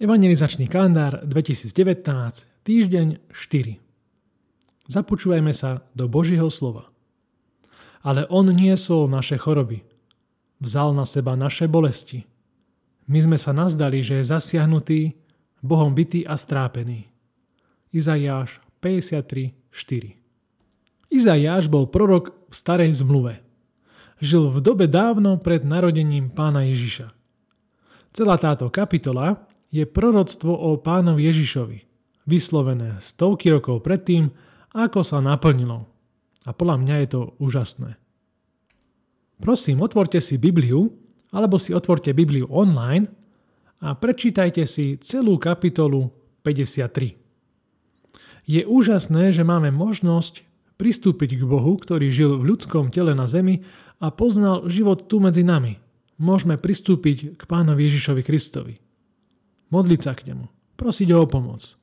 Evangelizačný kalendár 2019, týždeň 4. Započúvajme sa do Božieho slova. Ale On niesol naše choroby. Vzal na seba naše bolesti. My sme sa nazdali, že je zasiahnutý, Bohom bytý a strápený. Izaiáš 53, 4 Izaiáš bol prorok v starej zmluve. Žil v dobe dávno pred narodením pána Ježiša. Celá táto kapitola je proroctvo o pánovi Ježišovi, vyslovené stovky rokov predtým, ako sa naplnilo. A podľa mňa je to úžasné. Prosím, otvorte si Bibliu, alebo si otvorte Bibliu online a prečítajte si celú kapitolu 53. Je úžasné, že máme možnosť pristúpiť k Bohu, ktorý žil v ľudskom tele na zemi a poznal život tu medzi nami. Môžeme pristúpiť k pánovi Ježišovi Kristovi modliť sa k nemu, prosiť ho o pomoc.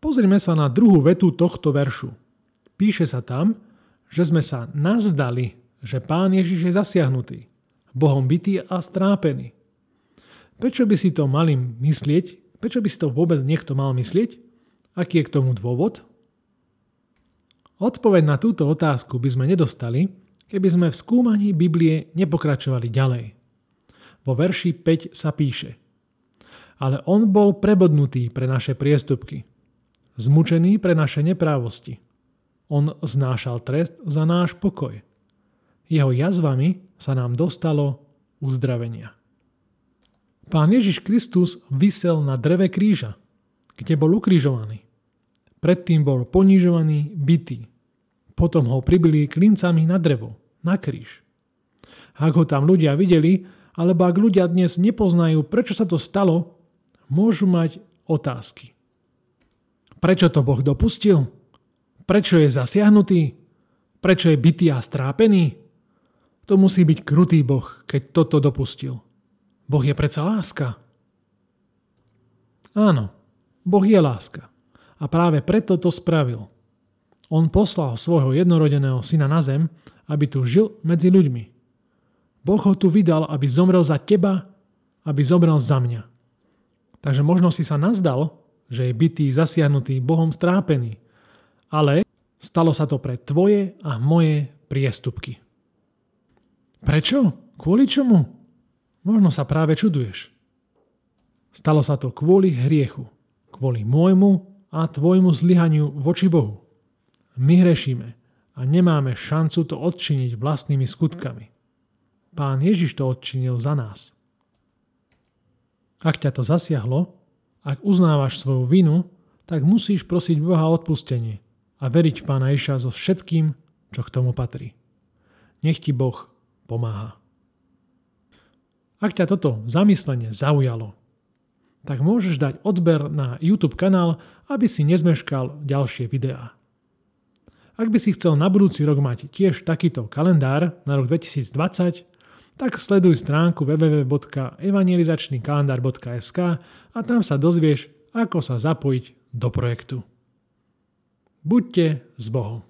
Pozrime sa na druhú vetu tohto veršu. Píše sa tam, že sme sa nazdali, že Pán Ježiš je zasiahnutý, Bohom bytý a strápený. Prečo by si to mali myslieť? Prečo by si to vôbec niekto mal myslieť? Aký je k tomu dôvod? Odpoveď na túto otázku by sme nedostali, keby sme v skúmaní Biblie nepokračovali ďalej. Vo verši 5 sa píše – ale on bol prebodnutý pre naše priestupky, zmučený pre naše neprávosti. On znášal trest za náš pokoj. Jeho jazvami sa nám dostalo uzdravenia. Pán Ježiš Kristus vysel na dreve kríža, kde bol ukrižovaný. Predtým bol ponižovaný, bytý. Potom ho pribili klincami na drevo, na kríž. Ak ho tam ľudia videli, alebo ak ľudia dnes nepoznajú, prečo sa to stalo, môžu mať otázky. Prečo to Boh dopustil? Prečo je zasiahnutý? Prečo je bytý a strápený? To musí byť krutý Boh, keď toto dopustil. Boh je predsa láska. Áno, Boh je láska. A práve preto to spravil. On poslal svojho jednorodeného syna na zem, aby tu žil medzi ľuďmi. Boh ho tu vydal, aby zomrel za teba, aby zomrel za mňa. Takže možno si sa nazdal, že je bytý, zasiahnutý, Bohom strápený. Ale stalo sa to pre tvoje a moje priestupky. Prečo? Kvôli čomu? Možno sa práve čuduješ. Stalo sa to kvôli hriechu, kvôli môjmu a tvojmu zlyhaniu voči Bohu. My hrešíme a nemáme šancu to odčiniť vlastnými skutkami. Pán Ježiš to odčinil za nás. Ak ťa to zasiahlo, ak uznávaš svoju vinu, tak musíš prosiť Boha o odpustenie a veriť Pána Iša so všetkým, čo k tomu patrí. Nech ti Boh pomáha. Ak ťa toto zamyslenie zaujalo, tak môžeš dať odber na YouTube kanál, aby si nezmeškal ďalšie videá. Ak by si chcel na budúci rok mať tiež takýto kalendár na rok 2020, tak sleduj stránku www.evangelizačnykalendar.sk a tam sa dozvieš, ako sa zapojiť do projektu. Buďte s Bohom.